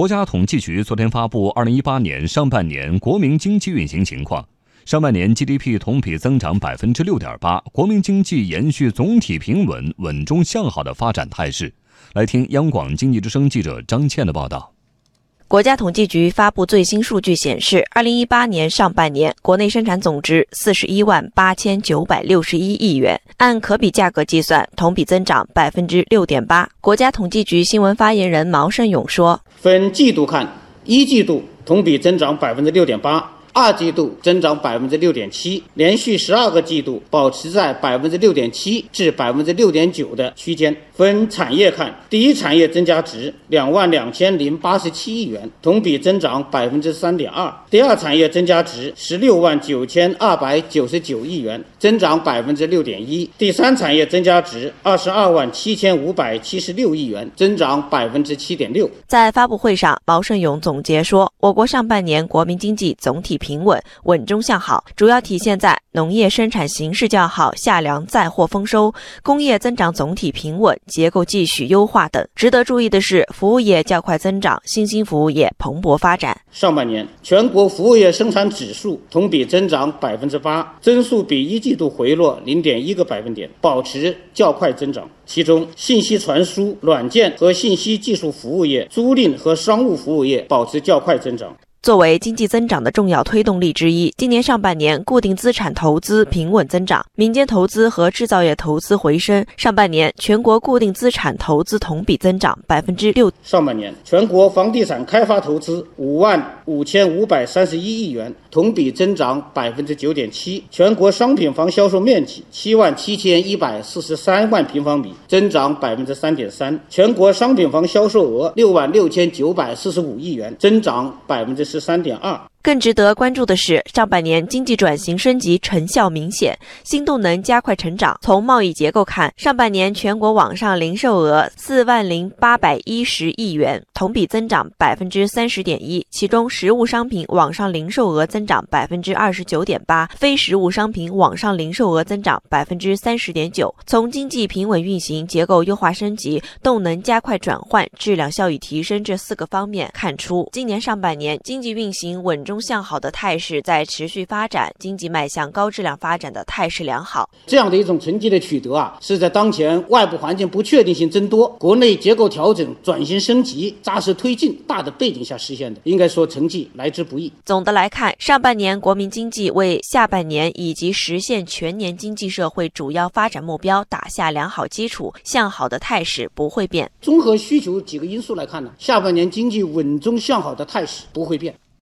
国家统计局昨天发布二零一八年上半年国民经济运行情况，上半年 GDP 同比增长百分之六点八，国民经济延续总体平稳、稳中向好的发展态势。来听央广经济之声记者张倩的报道。国家统计局发布最新数据显示，二零一八年上半年国内生产总值四十一万八千九百六十一亿元，按可比价格计算，同比增长百分之六点八。国家统计局新闻发言人毛盛勇说：“分季度看，一季度同比增长百分之六点八。”二季度增长百分之六点七，连续十二个季度保持在百分之六点七至百分之六点九的区间。分产业看，第一产业增加值两万两千零八十七亿元，同比增长百分之三点二；第二产业增加值十六万九千二百九十九亿元，增长百分之六点一；第三产业增加值二十二万七千五百七十六亿元，增长百分之七点六。在发布会上，毛盛勇总结说，我国上半年国民经济总体。平稳、稳中向好，主要体现在农业生产形势较好，夏粮再获丰收；工业增长总体平稳，结构继续优化等。值得注意的是，服务业较快增长，新兴服务业蓬勃发展。上半年全国服务业生产指数同比增长百分之八，增速比一季度回落零点一个百分点，保持较快增长。其中，信息传输、软件和信息技术服务业、租赁和商务服务业保持较快增长。作为经济增长的重要推动力之一，今年上半年固定资产投资平稳增长，民间投资和制造业投资回升。上半年全国固定资产投资同比增长百分之六。上半年全国房地产开发投资五万五千五百三十一亿元，同比增长百分之九点七。全国商品房销售面积七万七千一百四十三万平方米，增长百分之三点三。全国商品房销售额六万六千九百四十五亿元，增长百分之。十三点二。更值得关注的是，上半年经济转型升级成效明显，新动能加快成长。从贸易结构看，上半年全国网上零售额四万零八百一十亿元，同比增长百分之三十点一。其中，实物商品网上零售额增长百分之二十九点八，非实物商品网上零售额增长百分之三十点九。从经济平稳运行、结构优化升级、动能加快转换、质量效益提升这四个方面看出，今年上半年经济运行稳。中向好的态势在持续发展，经济迈向高质量发展的态势良好。这样的一种成绩的取得啊，是在当前外部环境不确定性增多、国内结构调整、转型升级扎实推进大的背景下实现的。应该说，成绩来之不易。总的来看，上半年国民经济为下半年以及实现全年经济社会主要发展目标打下良好基础，向好的态势不会变。综合需求几个因素来看呢，下半年经济稳中向好的态势不会变。